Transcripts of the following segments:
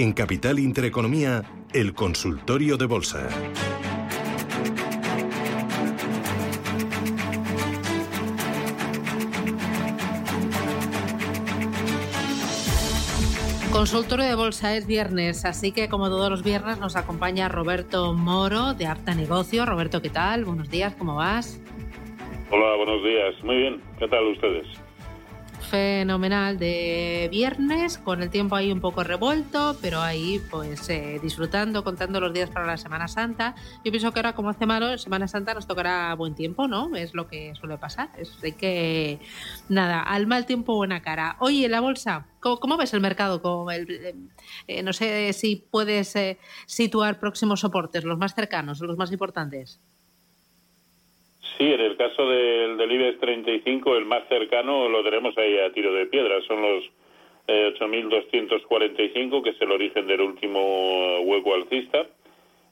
En Capital Intereconomía, el consultorio de bolsa. Consultorio de Bolsa es viernes, así que como todos los viernes nos acompaña Roberto Moro de Apta Negocio. Roberto, ¿qué tal? Buenos días, ¿cómo vas? Hola, buenos días. Muy bien. ¿Qué tal ustedes? Fenomenal de viernes, con el tiempo ahí un poco revuelto, pero ahí pues eh, disfrutando, contando los días para la Semana Santa. Yo pienso que ahora como hace malo, Semana Santa nos tocará buen tiempo, ¿no? Es lo que suele pasar. Es que, nada, al mal tiempo buena cara. Oye, la bolsa, ¿cómo, ves el mercado? Como el, eh, no sé si puedes eh, situar próximos soportes, los más cercanos, los más importantes. Sí, en el caso del, del IBEX 35, el más cercano lo tenemos ahí a tiro de piedra. Son los eh, 8.245, que es el origen del último hueco alcista.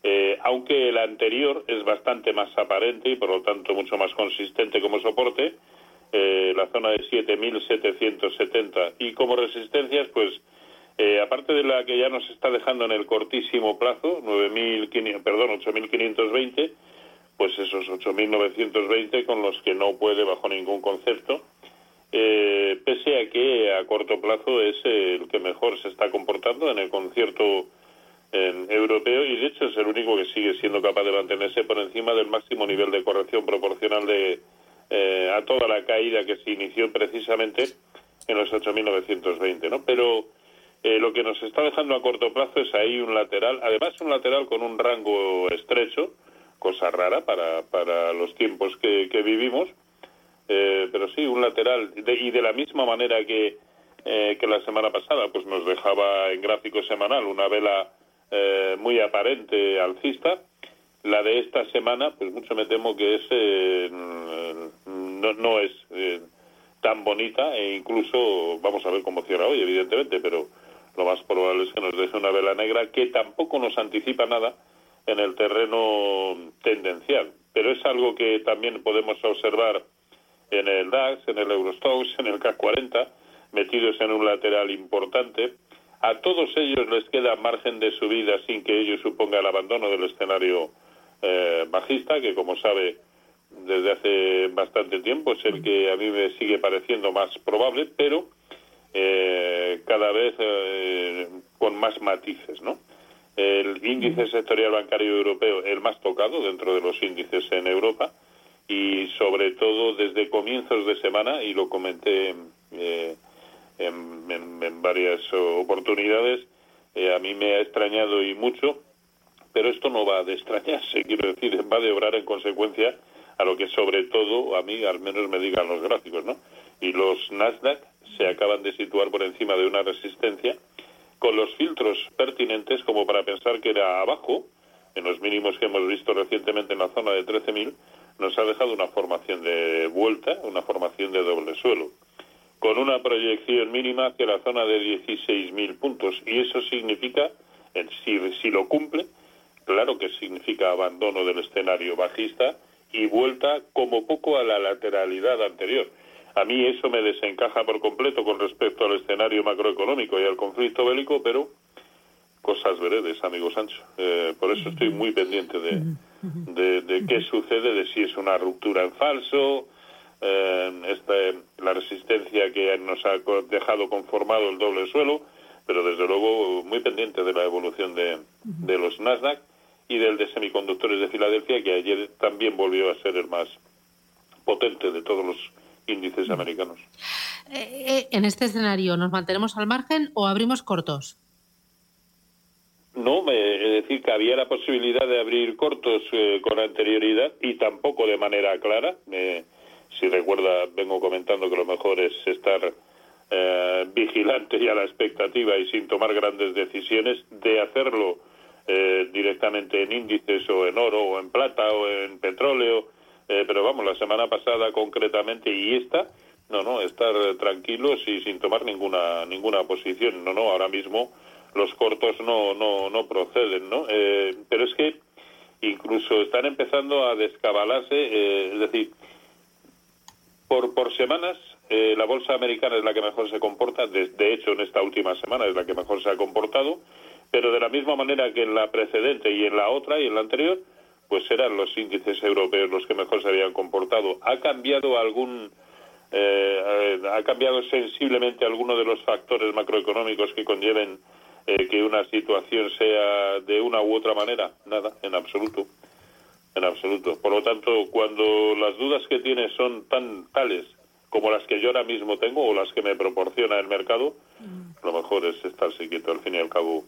Eh, aunque el anterior es bastante más aparente y por lo tanto mucho más consistente como soporte, eh, la zona de 7.770 y como resistencias, pues eh, aparte de la que ya nos está dejando en el cortísimo plazo, 9.500, perdón, 8.520, pues esos 8.920 con los que no puede bajo ningún concepto, eh, pese a que a corto plazo es el que mejor se está comportando en el concierto europeo y de hecho es el único que sigue siendo capaz de mantenerse por encima del máximo nivel de corrección proporcional de eh, a toda la caída que se inició precisamente en los 8.920, ¿no? Pero eh, lo que nos está dejando a corto plazo es ahí un lateral, además un lateral con un rango estrecho, cosa rara para, para los tiempos que, que vivimos, eh, pero sí, un lateral, y de la misma manera que, eh, que la semana pasada, pues nos dejaba en gráfico semanal una vela eh, muy aparente alcista, la de esta semana, pues mucho me temo que es no, no es tan bonita e incluso vamos a ver cómo cierra hoy, evidentemente, pero lo más probable es que nos deje una vela negra que tampoco nos anticipa nada en el terreno tendencial. Pero es algo que también podemos observar en el DAX, en el Eurostox, en el CAC 40, metidos en un lateral importante. A todos ellos les queda margen de subida sin que ello suponga el abandono del escenario eh, bajista, que como sabe desde hace bastante tiempo es el que a mí me sigue pareciendo más probable, pero eh, cada vez eh, con más matices, ¿no? El índice sectorial bancario europeo el más tocado dentro de los índices en Europa y sobre todo desde comienzos de semana y lo comenté eh, en, varias oportunidades eh, a mí me ha extrañado y mucho pero esto no va de extrañarse quiero decir va de obrar en consecuencia a lo que sobre todo a mí al menos me digan los gráficos no y los Nasdaq se acaban de situar por encima de una resistencia con los filtros pertinentes como para pensar que era abajo, en los mínimos que hemos visto recientemente en la zona de 13.000, nos ha dejado una formación de vuelta, una formación de doble suelo, con una proyección mínima hacia la zona de 16.000 puntos. Y eso significa, si, si lo cumple, claro que significa abandono del escenario bajista y vuelta como poco a la lateralidad anterior. A mí eso me desencaja por completo con respecto al escenario macroeconómico y al conflicto bélico, pero cosas veredes, amigo Sancho. Eh, por eso estoy muy pendiente de, de, qué sucede, de si es una ruptura en falso, eh, la resistencia que nos ha dejado conformado el doble suelo, pero desde luego muy pendiente de la evolución de, de los Nasdaq y del de semiconductores de Filadelfia, que ayer también volvió a ser el más potente de todos los índices americanos. Eh, eh, en este escenario, ¿nos mantenemos al margen o abrimos cortos? No, es decir, que había la posibilidad de abrir cortos eh, con anterioridad y tampoco de manera clara. si recuerda, vengo comentando que lo mejor es estar vigilante y a la expectativa y sin tomar grandes decisiones de hacerlo directamente en índices o en oro o en plata o en petróleo eh, pero vamos, la semana pasada concretamente y esta, no, no, estar tranquilos y sin tomar ninguna ninguna posición. No, no, ahora mismo los cortos no no no proceden, ¿no? Eh, pero es que incluso están empezando a descabalarse, eh, es decir, por por semanas la bolsa americana es la que mejor se comporta, de, de, hecho en esta última semana es la que mejor se ha comportado, Pero de la misma manera que en la precedente y en la otra y en la anterior, pues eran los índices europeos los que mejor se habían comportado. ¿Ha cambiado algún, eh, ha cambiado sensiblemente alguno de los factores macroeconómicos que conlleven eh, que una situación sea de una u otra manera? Nada, en absoluto. En absoluto. Por lo tanto, cuando las dudas que tienes son tan tales como las que yo ahora mismo tengo o las que me proporciona el mercado, mm. lo mejor es estarse quieto. Al fin y al cabo,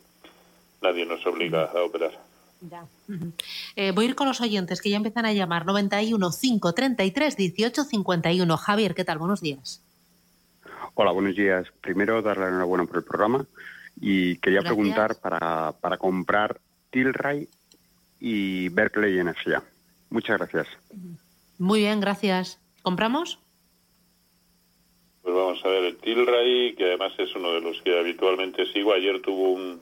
nadie nos obliga a operar. Ya. Eh, voy a ir con los oyentes que ya empiezan a llamar 91 533 18 51. Javier, ¿qué tal? Buenos días. Hola, buenos días. Primero, darle enhorabuena por el programa y quería preguntar para, para comprar Tilray y Berkeley Energía. Muchas gracias. Muy bien, gracias. ¿Compramos? Pues vamos a ver, el Tilray, que además es uno de los que habitualmente sigo, ayer tuvo un,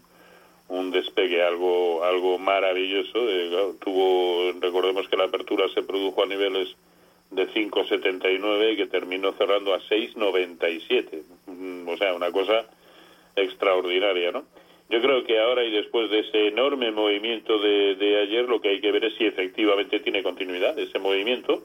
un despegue algo algo maravilloso. tuvo, recordemos que la apertura se produjo a niveles de 5,79 y que terminó cerrando a 6,97. Mm, o sea, una cosa extraordinaria, ¿no? Yo creo que ahora y después de ese enorme movimiento de, de ayer, lo que hay que ver es si efectivamente tiene continuidad ese movimiento.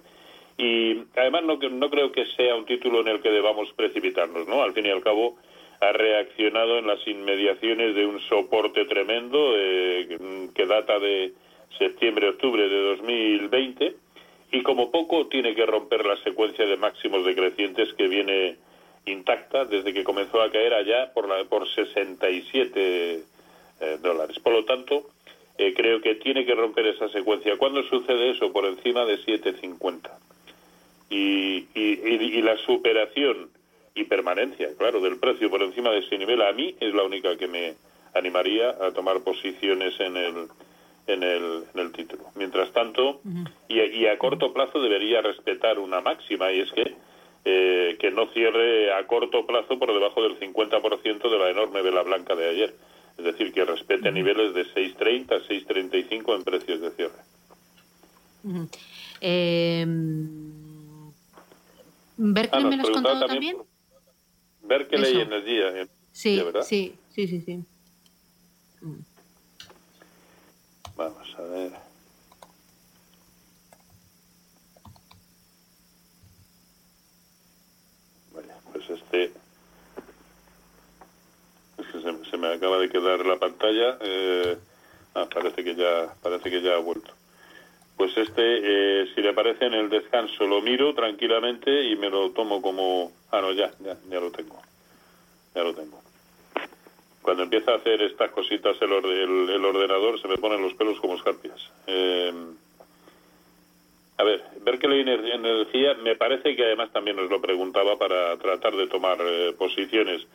Y además no, no creo que sea un título en el que debamos precipitarnos, ¿no? Al fin y al cabo, ha reaccionado en las inmediaciones de un soporte tremendo eh, que data de septiembre-octubre de 2020 y como poco tiene que romper la secuencia de máximos decrecientes que viene intacta desde que comenzó a caer allá por, la, por 67 eh, dólares. Por lo tanto, eh, creo que tiene que romper esa secuencia. ¿Cuándo sucede eso? Por encima de 7,50. Y, y, y, y la superación y permanencia, claro, del precio por encima de ese nivel, a mí es la única que me animaría a tomar posiciones en el, en el, en el título. Mientras tanto, y, a corto plazo debería respetar una máxima, y es que eh, que no cierre a corto plazo por debajo del 50% de la enorme vela blanca de ayer. Es decir, que respete niveles de 6.30, 6.35 en precios de cierre. eh, ¿Berkeley ah, me lo has contado también? Qué ley energía. Eh, sí, sí, sí, sí, sí. Vamos a ver. Vale, pues este... Es que se, se, me acaba de quedar la pantalla. Eh... Ah, parece que ya, parece que ya ha vuelto. Pues este, eh, si le aparece en el descanso, lo miro tranquilamente y me lo tomo como... Ah, no, ya, ya, ya lo tengo. Ya lo tengo. Cuando empieza a hacer estas cositas el, el, ordenador, se me ponen los pelos como escarpias. Eh, a ver, la energía me parece que además también nos lo preguntaba para tratar de tomar eh, posiciones.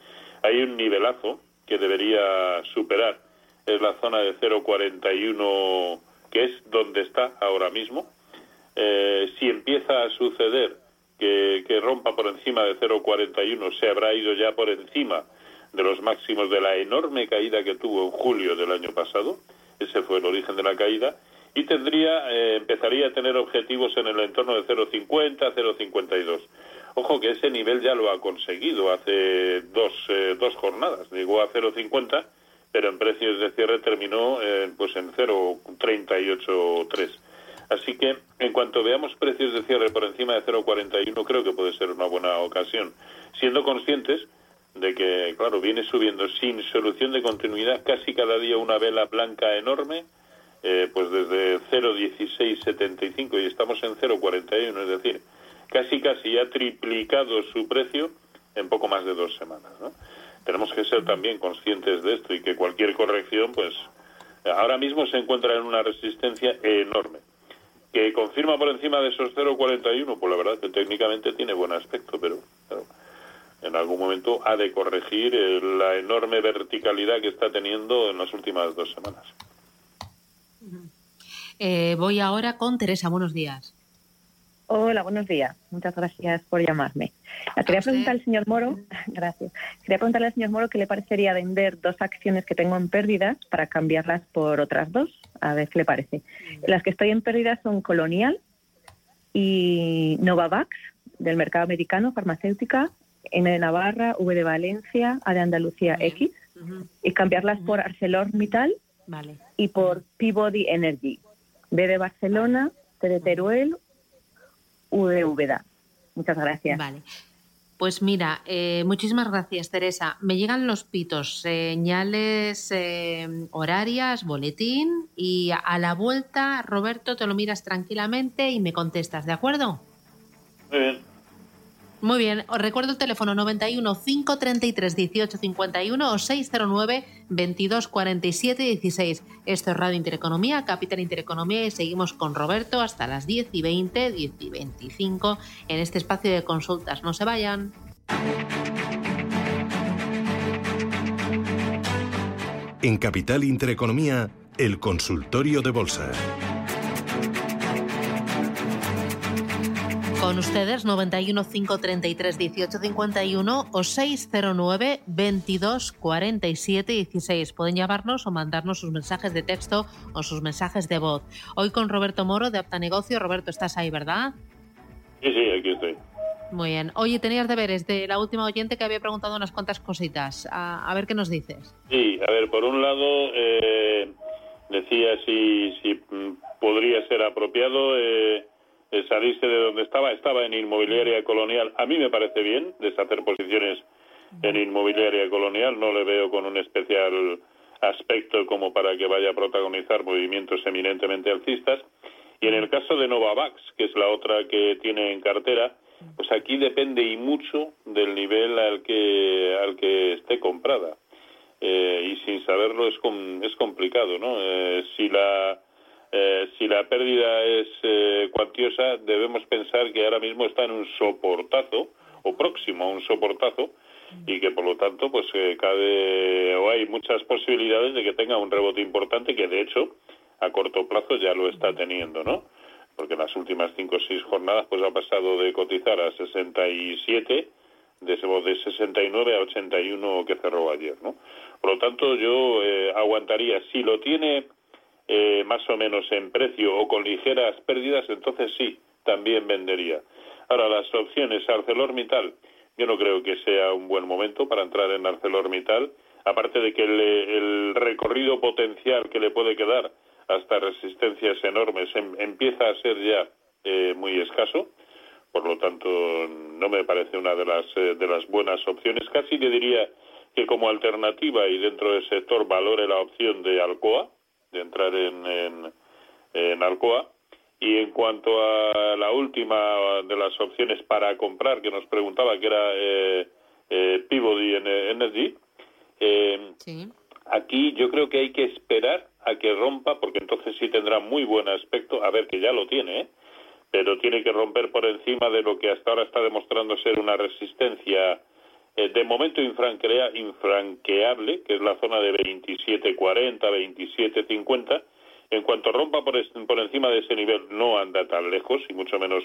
Hay un nivelazo que debería superar. Es la zona de 0,41 que es donde está ahora mismo. Eh, si empieza a suceder que, rompa por encima de 0,41, se habrá ido ya por encima de los máximos de la enorme caída que tuvo en julio del año pasado. Ese fue el origen de la caída. Y tendría, eh, empezaría a tener objetivos en el entorno de 0,50, 0,52. Ojo que ese nivel ya lo ha conseguido hace dos, eh, dos jornadas. Llegó a 0,50 pero en precios de cierre terminó eh, pues en 0,383. Así que en cuanto veamos precios de cierre por encima de 0,41 creo que puede ser una buena ocasión, siendo conscientes de que, claro, viene subiendo sin solución de continuidad casi cada día una vela blanca enorme, eh, pues desde 0,1675 y estamos en 0,41, es decir, casi casi ha triplicado su precio en poco más de dos semanas, ¿no? tenemos que ser también conscientes de esto y que cualquier corrección, pues ahora mismo se encuentra en una resistencia enorme. Que confirma por encima de esos 0,41, pues la verdad que técnicamente tiene buen aspecto, pero, en algún momento ha de corregir la enorme verticalidad que está teniendo en las últimas dos semanas. Eh, voy ahora con Teresa. Buenos días. Hola, buenos días. Muchas gracias por llamarme. Quería preguntar al señor Moro, gracias. Quería preguntarle al señor Moro qué le parecería vender dos acciones que tengo en pérdidas para cambiarlas por otras dos. A ver qué le parece. Las que estoy en pérdidas son Colonial y Novavax del mercado americano, farmacéutica, N de Navarra, V de Valencia, A de Andalucía X. y cambiarlas por ArcelorMittal vale. y por Peabody Energy. B de Barcelona, T de Teruel, U de Úbeda. Muchas gracias. Vale. Pues mira, eh, muchísimas gracias, Teresa. Me llegan los pitos, señales eh, horarias, boletín y a la vuelta, Roberto, te lo miras tranquilamente y me contestas, ¿de acuerdo? Muy bien. Muy bien, os recuerdo el teléfono 91 533 1851 o 609 22 47 16. Esto es Radio Intereconomía, Capital Intereconomía y seguimos con Roberto hasta las 10 y 20, 10 y 25 en este espacio de consultas. No se vayan. En Capital Intereconomía, el consultorio de bolsa. Con ustedes 91 533 1851 o 609 22 47 16. Pueden llamarnos o mandarnos sus mensajes de texto o sus mensajes de voz. Hoy con Roberto Moro de Apta Negocio. Roberto, estás ahí, ¿verdad? Sí, sí, aquí estoy. Muy bien. Oye, tenías deberes de la última oyente que había preguntado unas cuantas cositas. A, a ver qué nos dices. Sí, a ver, por un lado, eh, decía si, si mm, podría ser apropiado eh, eh, salirse de donde estaba. Estaba en inmobiliaria colonial. A mí me parece bien deshacer posiciones en inmobiliaria colonial. No le veo con un especial aspecto como para que vaya a protagonizar movimientos eminentemente alcistas. Y en el caso de Novavax, que es la otra que tiene en cartera, pues aquí depende y mucho del nivel al que al que esté comprada. Eh, y sin saberlo es com- es complicado, ¿no? Eh, si la eh, si la pérdida es eh, cuantiosa, debemos pensar que ahora mismo está en un soportazo o próximo a un soportazo y que por lo tanto pues eh, cabe o hay muchas posibilidades de que tenga un rebote importante que de hecho a corto plazo ya lo está teniendo, ¿no? Porque en las últimas cinco o seis jornadas pues ha pasado de cotizar a 67 de, de 69 a 81 que cerró ayer, ¿no? Por lo tanto, yo eh, aguantaría. Si lo tiene eh, más o menos en precio o con ligeras pérdidas, entonces sí, también vendería. Ahora, las opciones ArcelorMittal, yo no creo que sea un buen momento para entrar en ArcelorMittal, aparte de que el, recorrido potencial que le puede quedar hasta resistencias enormes em, empieza a ser ya eh, muy escaso por lo tanto no me parece una de las eh, de las buenas opciones casi le diría que como alternativa y dentro del sector valore la opción de Alcoa de entrar en, en, en Alcoa y en cuanto a la última de las opciones para comprar que nos preguntaba que era eh, eh, Peabody Energy eh, Sí. Aquí yo creo que hay que esperar a que rompa, porque entonces sí tendrá muy buen aspecto, a ver que ya lo tiene, ¿eh? pero tiene que romper por encima de lo que hasta ahora está demostrando ser una resistencia eh, de momento infrancrea- infranqueable, que es la zona de 27.40, 27.50. En cuanto rompa por, es- por encima de ese nivel, no anda tan lejos, y mucho menos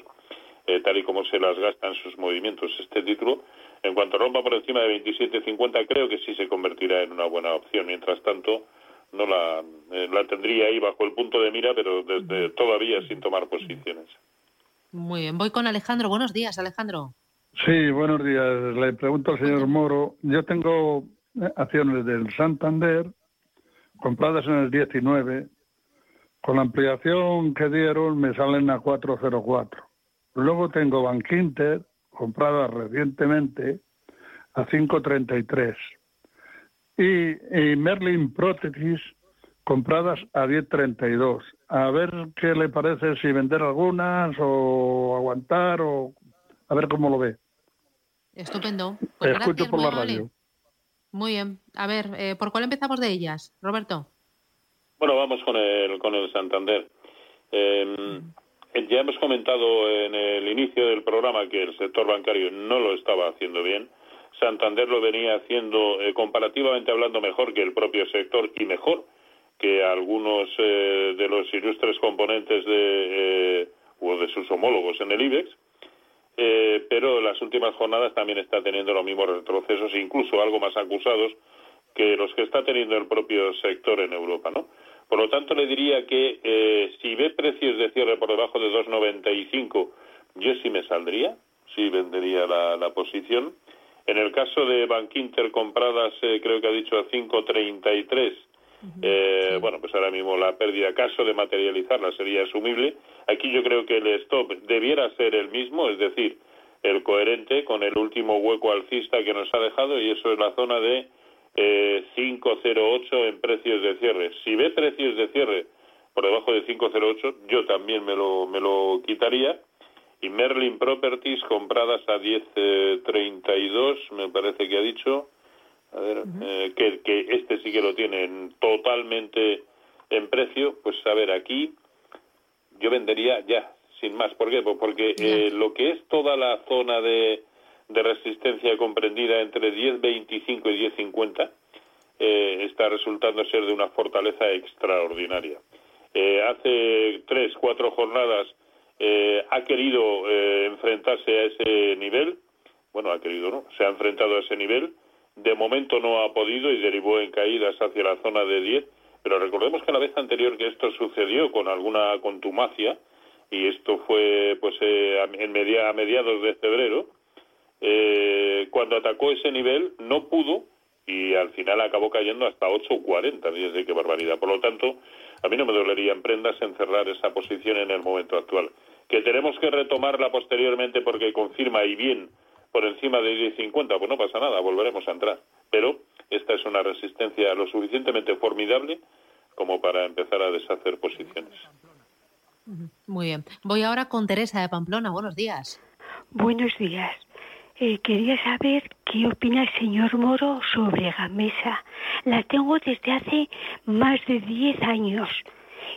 eh, tal y como se las gastan sus movimientos este título. En cuanto rompa por encima de 27.50, creo que sí se convertirá en una buena opción. Mientras tanto, no la, eh, la tendría ahí bajo el punto de mira, pero desde todavía sin tomar posiciones. Muy bien. Voy con Alejandro. Buenos días, Alejandro. Sí, buenos días. Le pregunto al señor Moro. Yo tengo eh, acciones del Santander compradas en el 19. Con la ampliación que dieron me salen a 404. Luego tengo Bankinter compradas recientemente a 533. Y, y Merlin Prótesis compradas a 10.32. A ver qué le parece si vender algunas o aguantar o a ver cómo lo ve. Estupendo. Pues Te escucho gracias, por muy la radio. Muy bien. A ver, eh, ¿por cuál empezamos de ellas, Roberto? Bueno, vamos con el, con el Santander. Eh, ya hemos comentado en el inicio del programa que el sector bancario no lo estaba haciendo bien. Santander lo venía haciendo eh, comparativamente hablando mejor que el propio sector y mejor que algunos eh, de los ilustres componentes de, eh, o de sus homólogos en el IBEX. Eh, pero las últimas jornadas también está teniendo los mismos retrocesos, incluso algo más acusados que los que está teniendo el propio sector en Europa, ¿no? Por lo tanto, le diría que eh, si ve precios de cierre por debajo de 2,95, yo sí me saldría, sí vendería la, la posición. En el caso de Bankinter compradas, eh, creo que ha dicho a 5.33, eh, bueno, pues ahora mismo la pérdida, caso de materializarla, sería asumible. Aquí yo creo que el stop debiera ser el mismo, es decir, el coherente con el último hueco alcista que nos ha dejado y eso es la zona de eh, 508 en precios de cierre. Si ve precios de cierre por debajo de 508, yo también me lo, me lo quitaría. Y Merlin Properties compradas a 10.32, me parece que ha dicho. A ver, eh, que, que este sí que lo tienen totalmente en precio. Pues a ver, aquí yo vendería ya, sin más. ¿Por qué? Pues porque eh, lo que es toda la zona de, de resistencia comprendida entre 10.25 y 10.50 eh, está resultando ser de una fortaleza extraordinaria. Eh, hace tres, cuatro jornadas eh, ha querido eh, enfrentarse a ese nivel, bueno, ha querido, ¿no? Se ha enfrentado a ese nivel, de momento no ha podido y derivó en caídas hacia la zona de 10, pero recordemos que la vez anterior que esto sucedió con alguna contumacia, y esto fue pues en media, a mediados de febrero, cuando atacó ese nivel no pudo y al final acabó cayendo hasta 8.40, fíjese qué barbaridad. Por lo tanto, a mí no me dolería en prendas encerrar esa posición en el momento actual. Que tenemos que retomarla posteriormente porque confirma y bien por encima de 10.50, pues no pasa nada, volveremos a entrar. Pero esta es una resistencia lo suficientemente formidable como para empezar a deshacer posiciones. Muy bien. Voy ahora con Teresa de Pamplona. Buenos días. Buenos días. Eh, quería saber qué opina el señor Moro sobre Gamesa. La tengo desde hace más de 10 años,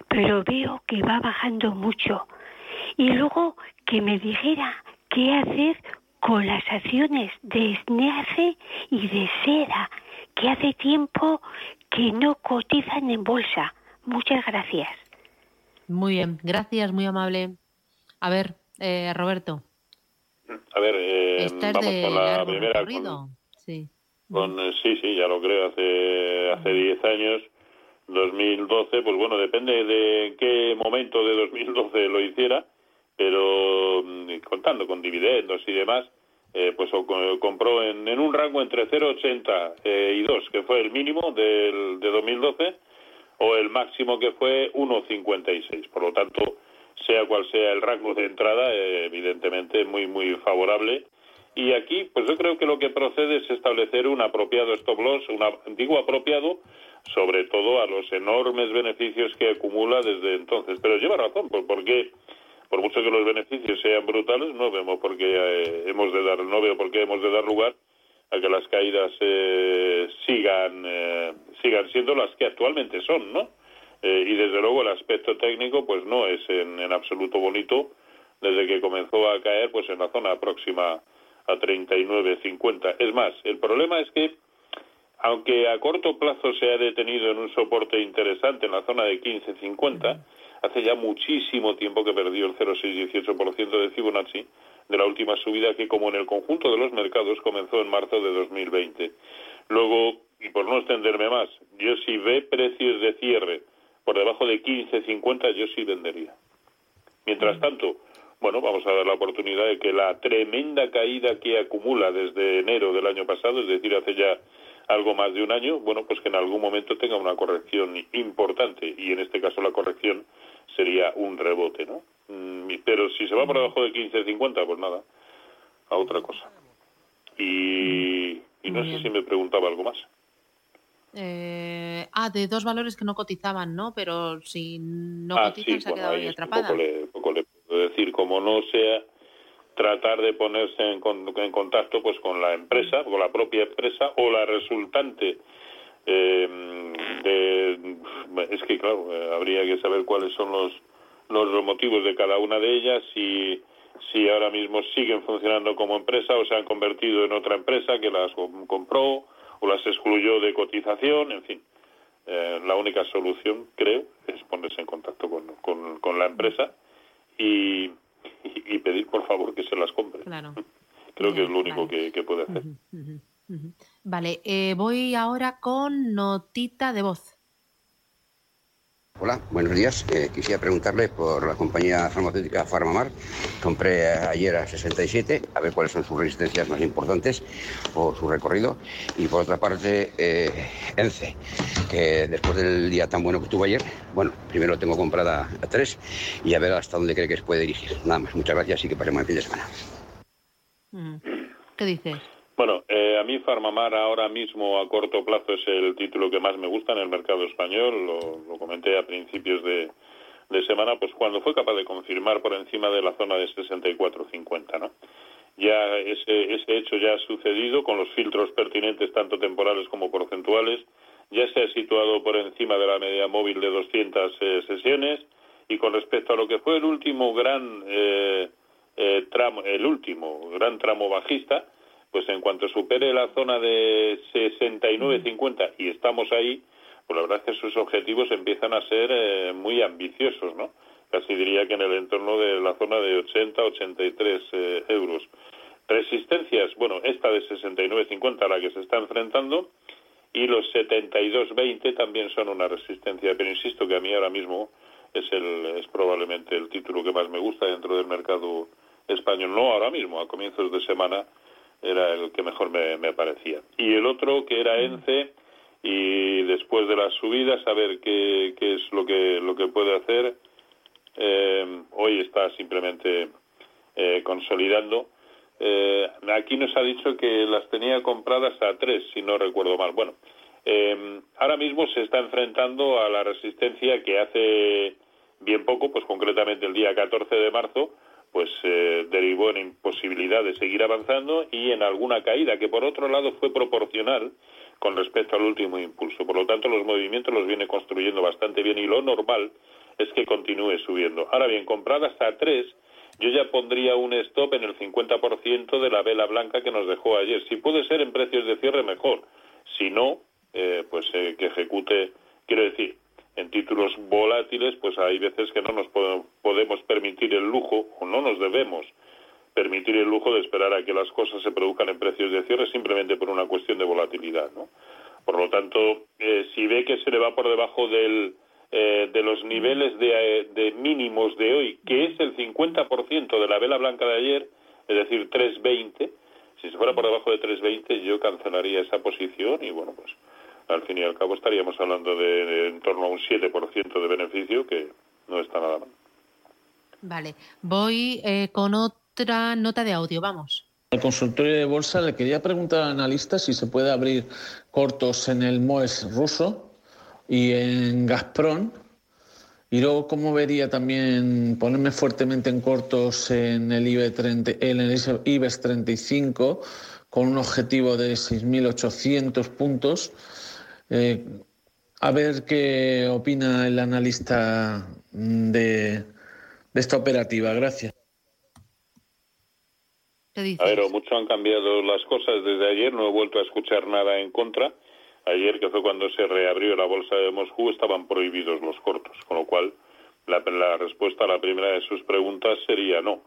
pero veo que va bajando mucho. Y luego que me dijera qué hacer con las acciones de SNEACE y de Seda, que hace tiempo que no cotizan en bolsa. Muchas gracias. Muy bien, gracias, muy amable. A ver, eh, Roberto. A ver, eh, vamos con la primera. sí. Eh, sí, sí, ya lo creo, hace hace 10 años, 2012, pues bueno, depende de qué momento de 2012 lo hiciera, pero mm, contando con dividendos y demás, eh, pues compró en, en, un rango entre 0,80 eh, y 2, que fue el mínimo del, de 2012, o el máximo que fue 1,56. Por lo tanto, sea cual sea el rango de entrada, eh, evidentemente muy, muy favorable. Y aquí, pues yo creo que lo que procede es establecer un apropiado stop loss, un antiguo apropiado, sobre todo a los enormes beneficios que acumula desde entonces. Pero lleva razón, porque por mucho que los beneficios sean brutales, no vemos por qué eh, hemos de dar, no veo por qué hemos de dar lugar a que las caídas eh, sigan sigan siendo las que actualmente son, ¿no? Eh, y desde luego el aspecto técnico pues no es en, en, absoluto bonito desde que comenzó a caer pues en la zona próxima a 39.50. Es más, el problema es que aunque a corto plazo se ha detenido en un soporte interesante en la zona de 15.50, hace ya muchísimo tiempo que perdió el 0,618% de Fibonacci de la última subida que como en el conjunto de los mercados comenzó en marzo de 2020. Luego, y por no extenderme más, yo si ve precios de cierre por debajo de 15.50 yo sí vendería. Mientras tanto, bueno, vamos a dar la oportunidad de que la tremenda caída que acumula desde enero del año pasado, es decir, hace ya algo más de un año, bueno, pues que en algún momento tenga una corrección importante y en este caso la corrección sería un rebote, ¿no? Mm, pero si se va por debajo de 15.50, pues nada, a otra cosa. Y, y no sé si me preguntaba algo más. Eh, ah, de dos valores que no cotizaban, ¿no? Pero si no ah, cotizan se ha quedado ahí atrapada. Poco le, puedo decir, como no sea tratar de ponerse en, en, contacto pues con la empresa, con la propia empresa o la resultante eh, de, es que claro, eh, habría que saber cuáles son los, los motivos de cada una de ellas y si ahora mismo siguen funcionando como empresa o se han convertido en otra empresa que las compró o las excluyó de cotización, en fin. Eh, la única solución, creo, es ponerse en contacto con, con, la empresa y, y, pedir, por favor, que se las compre. Claro. Creo que es lo único que, puede hacer. Vale, eh, voy ahora con notita de voz. Hola, buenos días. Eh, quisiera preguntarle por la compañía farmacéutica Farmamar. Compré ayer a 67, a ver cuáles son sus resistencias más importantes o su recorrido. Y por otra parte, eh, ENCE, que después del día tan bueno que tuvo ayer, bueno, primero tengo comprada a 3 y a ver hasta dónde cree que se puede dirigir. Nada más, muchas gracias y que pasemos el fin de semana. Mm. ¿Qué dices? Bueno, eh, a mí Farmamar ahora mismo a corto plazo es el título que más me gusta en el mercado español. Lo, comenté a principios de, semana, pues cuando fue capaz de confirmar por encima de la zona de 64.50, ¿no? Ya ese, ese hecho ya ha sucedido con los filtros pertinentes tanto temporales como porcentuales. Ya se ha situado por encima de la media móvil de 200 eh, sesiones y con respecto a lo que fue el último gran eh, tramo, el último gran tramo bajista, pues en cuanto supere la zona de 69-50 y estamos ahí, pues la verdad es que sus objetivos empiezan a ser eh, muy ambiciosos, ¿no? Casi diría que en el entorno de la zona de 80-83 eh, euros. Resistencias, bueno, esta de 69-50 a la que se está enfrentando y los 72-20 también son una resistencia, pero insisto que a mí ahora mismo es, el, es probablemente el título que más me gusta dentro del mercado español, no ahora mismo, a comienzos de semana era el que mejor me, parecía. Y el otro que era ENCE y después de las subidas a ver qué, qué es lo que, lo que puede hacer. Eh, hoy está simplemente eh, consolidando. Eh, aquí nos ha dicho que las tenía compradas a tres, si no recuerdo mal. Bueno, ahora mismo se está enfrentando a la resistencia que hace bien poco, pues concretamente el día 14 de marzo, pues eh, derivó en imposibilidad de seguir avanzando y en alguna caída que por otro lado fue proporcional con respecto al último impulso. Por lo tanto, los movimientos los viene construyendo bastante bien y lo normal es que continúe subiendo. Ahora bien, compradas a tres, yo ya pondría un stop en el 50% de la vela blanca que nos dejó ayer. Si puede ser en precios de cierre, mejor. Si no, eh, pues eh, que ejecute, quiero decir, en títulos volátiles, pues hay veces que no nos podemos permitir el lujo o no nos debemos permitir el lujo de esperar a que las cosas se produzcan en precios de cierre simplemente por una cuestión de volatilidad, ¿no? Por lo tanto, eh, si ve que se le va por debajo del, eh, de los niveles de, eh, de, mínimos de hoy, que es el 50% de la vela blanca de ayer, es decir, 3.20, si se fuera por debajo de 3.20 yo cancelaría esa posición y bueno, pues al fin y al cabo estaríamos hablando de, en torno a un 7% de beneficio, que no está nada mal. Vale, voy eh, con otra nota de audio, vamos. Al consultorio de bolsa le quería preguntar al analista si se puede abrir cortos en el MOES ruso y en Gazprom. Y luego, ¿cómo vería también ponerme fuertemente en cortos en el IBEX, 30, en el IBEX 35 con un objetivo de 6.800 puntos? Eh, a ver qué opina el analista de, esta operativa. Gracias. A ver, mucho han cambiado las cosas desde ayer. No he vuelto a escuchar nada en contra. Ayer, que fue cuando se reabrió la bolsa de Moscú, estaban prohibidos los cortos, con lo cual la, respuesta a la primera de sus preguntas sería no.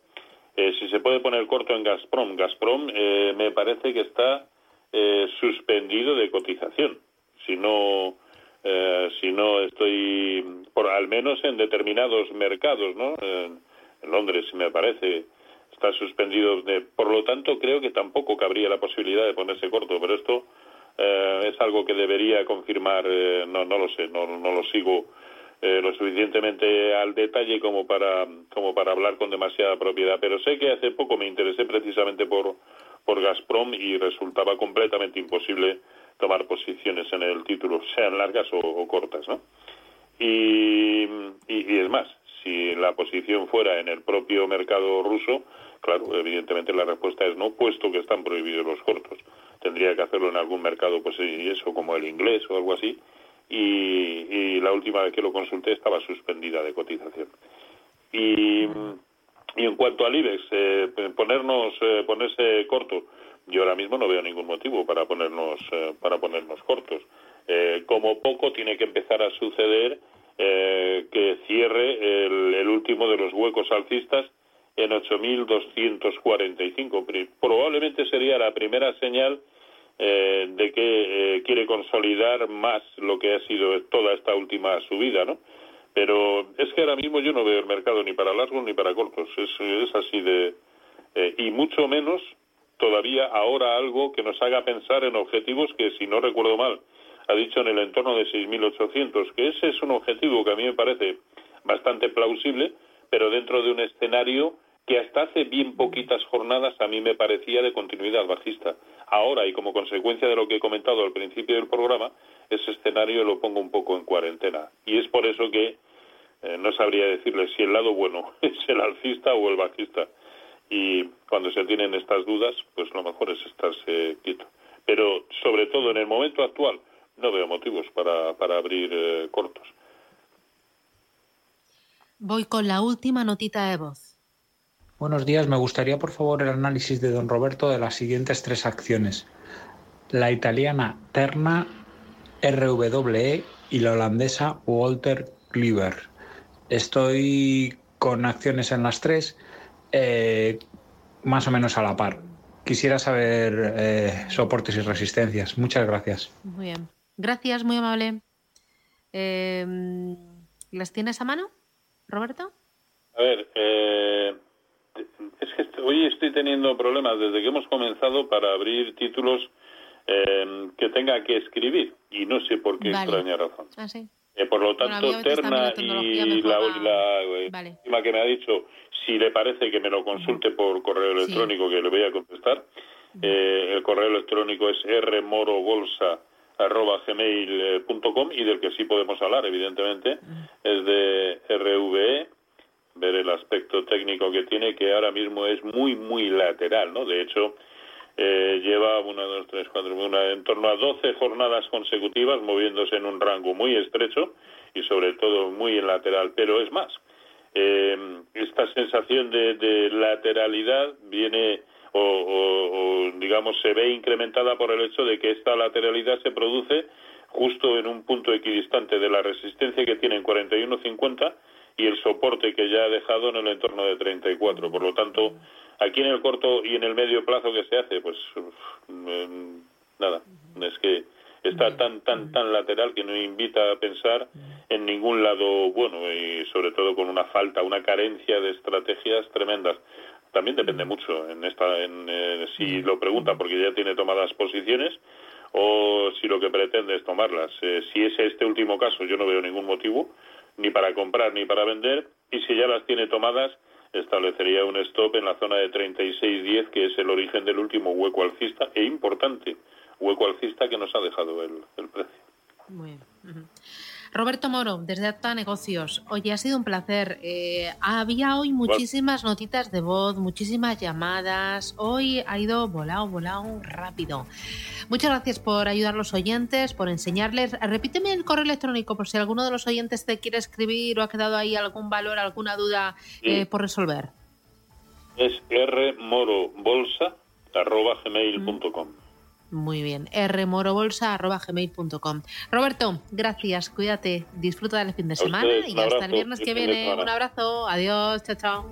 Eh, si se puede poner corto en Gazprom, Gazprom eh, me parece que está suspendido de cotización si no eh, si no estoy por al menos en determinados mercados no en, Londres me parece está suspendido de, por lo tanto creo que tampoco cabría la posibilidad de ponerse corto pero esto eh, es algo que debería confirmar eh, no no lo sé no no lo sigo lo suficientemente al detalle como para como para hablar con demasiada propiedad pero sé que hace poco me interesé precisamente por por Gazprom y resultaba completamente imposible tomar posiciones en el título, sean largas o, cortas, ¿no? Y, es más, si la posición fuera en el propio mercado ruso, claro, evidentemente la respuesta es no, puesto que están prohibidos los cortos. Tendría que hacerlo en algún mercado, pues y eso, como el inglés o algo así. Y, la última vez que lo consulté estaba suspendida de cotización. Y, en cuanto al IBEX, eh, ponernos, eh, ponerse corto, yo ahora mismo no veo ningún motivo para ponernos eh, para ponernos cortos. Eh, como poco tiene que empezar a suceder eh, que cierre el, último de los huecos alcistas en 8.245. Probablemente sería la primera señal de que quiere consolidar más lo que ha sido toda esta última subida, ¿no? Pero es que ahora mismo yo no veo el mercado ni para largos ni para cortos. Es, es así de... Eh, y mucho menos todavía ahora algo que nos haga pensar en objetivos que, si no recuerdo mal, ha dicho en el entorno de 6.800, que ese es un objetivo que a mí me parece bastante plausible, pero dentro de un escenario que hasta hace bien poquitas jornadas a mí me parecía de continuidad bajista. Ahora, y como consecuencia de lo que he comentado al principio del programa, ese escenario lo pongo un poco en cuarentena. Y es por eso que eh, no sabría decirle si el lado bueno es el alcista o el bajista. Y cuando se tienen estas dudas, pues lo mejor es estarse quieto. Pero sobre todo en el momento actual, no veo motivos para, para abrir eh, cortos. Voy con la última notita de voz. Buenos días, me gustaría por favor el análisis de don Roberto de las siguientes tres acciones. La italiana Terna, RWE y la holandesa Walter Cleaver. Estoy con acciones en las tres, eh, más o menos a la par. Quisiera saber eh, soportes y resistencias. Muchas gracias. Muy bien. Gracias, muy amable. Em, ¿Las tienes a mano, Roberto? A ver, eh, es que hoy estoy teniendo problemas desde que hemos comenzado para abrir títulos em, que tenga que escribir y no sé por qué extraña razón. Ah, sí. Eh, por lo tanto, Terna y la, última que me ha dicho, si le parece que me lo consulte por correo electrónico, que le voy a contestar. Eh, el correo electrónico es rmorobolsa arroba gmail.com y del que sí podemos hablar, evidentemente, es de RVE, ver el aspecto técnico que tiene, que ahora mismo es muy, muy lateral, ¿no? De hecho, eh, lleva una, dos, tres, cuatro, una, en torno a 12 jornadas consecutivas moviéndose en un rango muy estrecho y sobre todo muy en lateral, pero es más, eh, esta sensación de, de lateralidad viene o, digamos se ve incrementada por el hecho de que esta lateralidad se produce justo en un punto equidistante de la resistencia que tiene en 41.50 y el soporte que ya ha dejado en el entorno de 34. Por lo tanto, aquí en el corto y en el medio plazo que se hace, pues em, nada, es que está tan tan tan lateral que no invita a pensar en ningún lado bueno y sobre todo con una falta, una carencia de estrategias tremendas. También depende mucho en esta en, eh, si lo pregunta porque ya tiene tomadas posiciones o si lo que pretende es tomarlas. Eh, si es este último caso, yo no veo ningún motivo ni para comprar ni para vender y si ya las tiene tomadas, establecería un stop en la zona de 36.10 que es el origen del último hueco alcista e importante hueco alcista que nos ha dejado el, precio. Muy bien. Roberto Moro, desde Acta Negocios. Oye, ha sido un placer. Eh, había hoy muchísimas notitas de voz, muchísimas llamadas. Hoy ha ido volado, volado rápido. Muchas gracias por ayudar a los oyentes, por enseñarles. Repíteme el correo electrónico por si alguno de los oyentes te quiere escribir o ha quedado ahí algún valor, alguna duda eh, por resolver. Es rmorobolsa.gmail.com. Muy bien, rmorobolsa.gmail.com. Roberto, gracias, cuídate, disfruta del fin de semana y hasta el viernes que viene. Un abrazo, adiós, chao, chao.